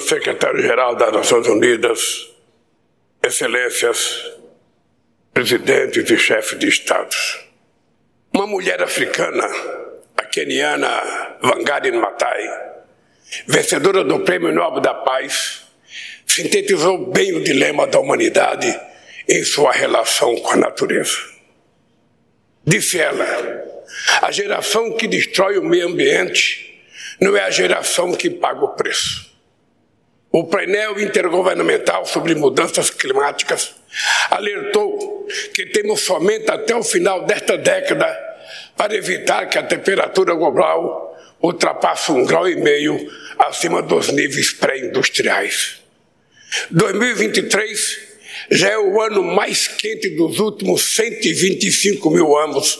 senhor secretário-geral das Nações Unidas, excelências, presidentes e chefes de estados. Uma mulher africana, a keniana Wangari Maathai, vencedora do Prêmio Nobel da Paz, sintetizou bem o dilema da humanidade em sua relação com a natureza. Disse ela: a geração que destrói o meio ambiente não é a geração que paga o preço. O painel intergovernamental sobre mudanças climáticas alertou que temos somente até o final desta década para evitar que a temperatura global ultrapasse um grau e meio acima dos níveis pré-industriais. 2023 já é o ano mais quente dos últimos 125 mil anos.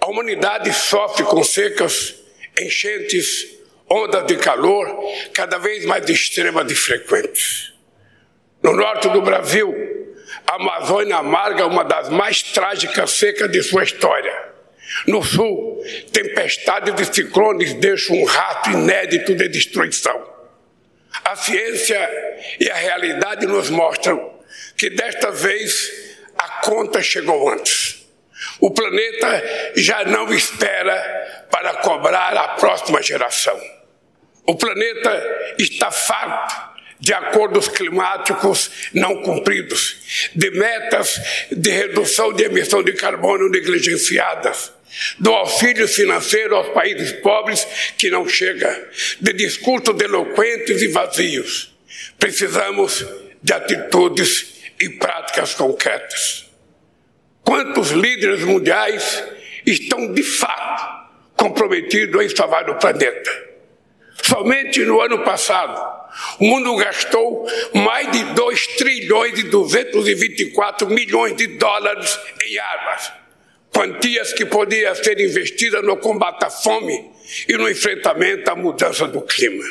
A humanidade sofre com secas, enchentes, ondas de calor cada vez mais extremas e frequentes. No norte do Brasil, a Amazônia amarga uma das mais trágicas secas de sua história. No sul, tempestades e ciclones deixam um rastro inédito de destruição. A ciência e a realidade nos mostram que desta vez a conta chegou antes. O planeta já não espera para cobrar a próxima geração. O planeta está farto de acordos climáticos não cumpridos, de metas de redução de emissão de carbono negligenciadas, do auxílio financeiro aos países pobres que não chega, de discursos eloquentes e vazios. Precisamos de atitudes e práticas concretas. Quantos líderes mundiais estão de fato comprometidos em salvar o planeta? Somente no ano passado, o mundo gastou mais de 2 trilhões e 224 milhões de dólares em armas, quantias que podiam ser investidas no combate à fome e no enfrentamento à mudança do clima.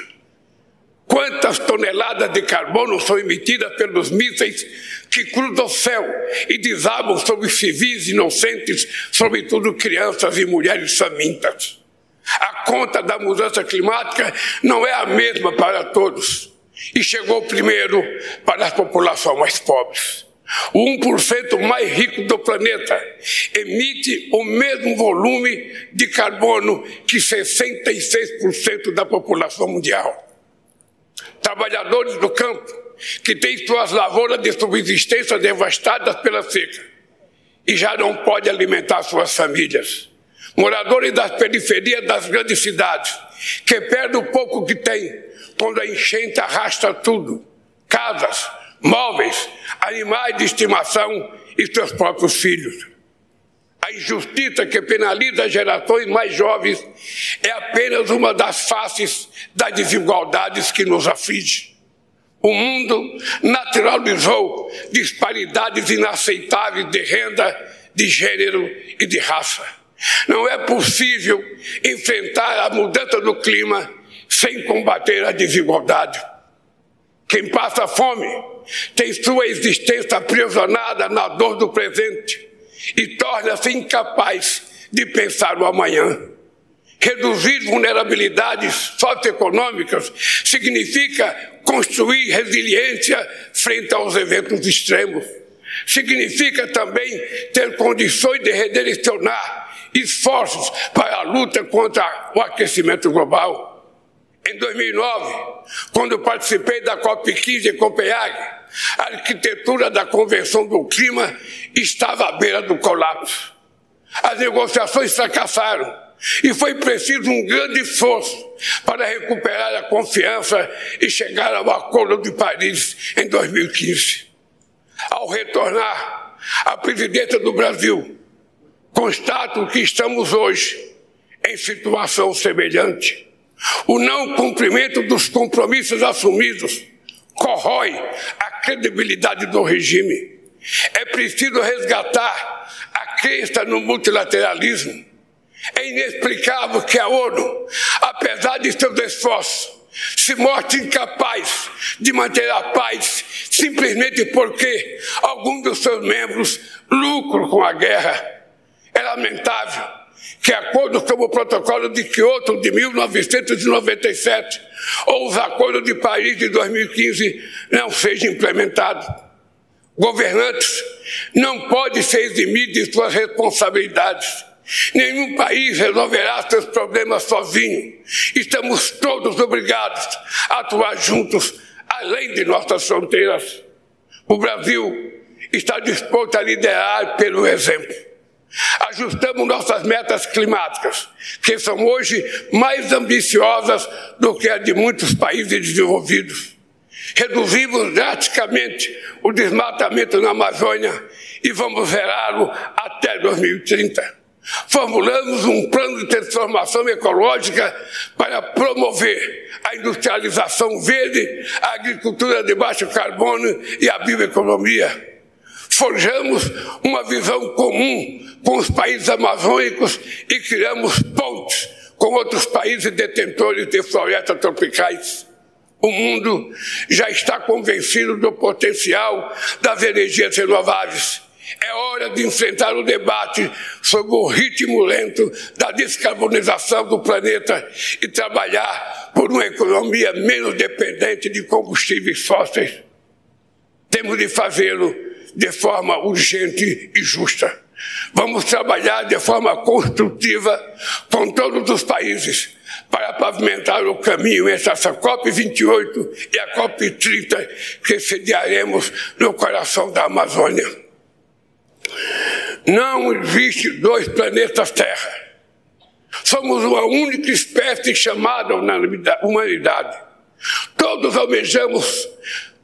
Quantas toneladas de carbono são emitidas pelos mísseis que cruzam o céu e desabam sobre civis inocentes, sobretudo crianças e mulheres famintas? A conta da mudança climática não é a mesma para todos. E chegou primeiro para as populações mais pobres. O 1% mais rico do planeta emite o mesmo volume de carbono que 66% da população mundial. Trabalhadores do campo que têm suas lavouras de subsistência devastadas pela seca e já não podem alimentar suas famílias moradores das periferias das grandes cidades, que perdem o pouco que têm quando a enchente arrasta tudo: casas, móveis, animais de estimação e seus próprios filhos. A injustiça que penaliza gerações mais jovens é apenas uma das faces das desigualdades que nos aflige. O mundo naturalizou disparidades inaceitáveis de renda, de gênero e de raça. Não é possível enfrentar a mudança do clima sem combater a desigualdade. Quem passa fome tem sua existência aprisionada na dor do presente e torna-se incapaz de pensar o amanhã. Reduzir vulnerabilidades socioeconômicas significa construir resiliência frente aos eventos extremos. Significa também ter condições de redirecionar esforços para a luta contra o aquecimento global. Em 2009, quando participei da COP15 em Copenhague, a arquitetura da Convenção do Clima estava à beira do colapso. As negociações fracassaram e foi preciso um grande esforço para recuperar a confiança e chegar ao Acordo de Paris em 2015. Ao retornar à presidência do Brasil, constato que estamos hoje em situação semelhante. O não cumprimento dos compromissos assumidos corrói a credibilidade do regime. É preciso resgatar a crença no multilateralismo. É inexplicável que a ONU, apesar de seus esforços, se mostre incapaz de manter a paz simplesmente porque alguns dos seus membros lucram com a guerra é lamentável que, de acordo com o protocolo de Kyoto de 1997 ou os acordos de Paris de 2015, não seja implementado. Governantes não podem ser eximidos de suas responsabilidades. Nenhum país resolverá seus problemas sozinho. Estamos todos obrigados a atuar juntos, além de nossas fronteiras. O Brasil está disposto a liderar pelo exemplo. Ajustamos nossas metas climáticas, que são hoje mais ambiciosas do que a de muitos países desenvolvidos. Reduzimos drasticamente o desmatamento na Amazônia e vamos zerá-lo até 2030. Formulamos um plano de transformação ecológica para promover a industrialização verde, a agricultura de baixo carbono e a bioeconomia. Forjamos uma visão comum com os países amazônicos e criamos pontes com outros países detentores de florestas tropicais. O mundo já está convencido do potencial das energias renováveis é hora de enfrentar o debate sobre o ritmo lento da descarbonização do planeta e trabalhar por uma economia menos dependente de combustíveis fósseis. Temos de fazê-lo de forma urgente e justa. Vamos trabalhar de forma construtiva com todos os países para pavimentar o caminho entre essa COP28 e a COP30 que sediaremos no coração da Amazônia. Não existe dois planetas Terra. Somos uma única espécie chamada humanidade. Todos almejamos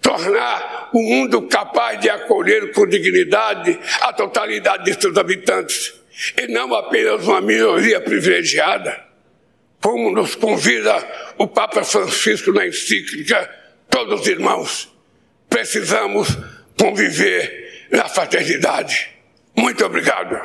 tornar o mundo capaz de acolher com dignidade a totalidade de seus habitantes, e não apenas uma minoria privilegiada, como nos convida o Papa Francisco na encíclica Todos irmãos, precisamos conviver na fraternidade. Muito obrigado.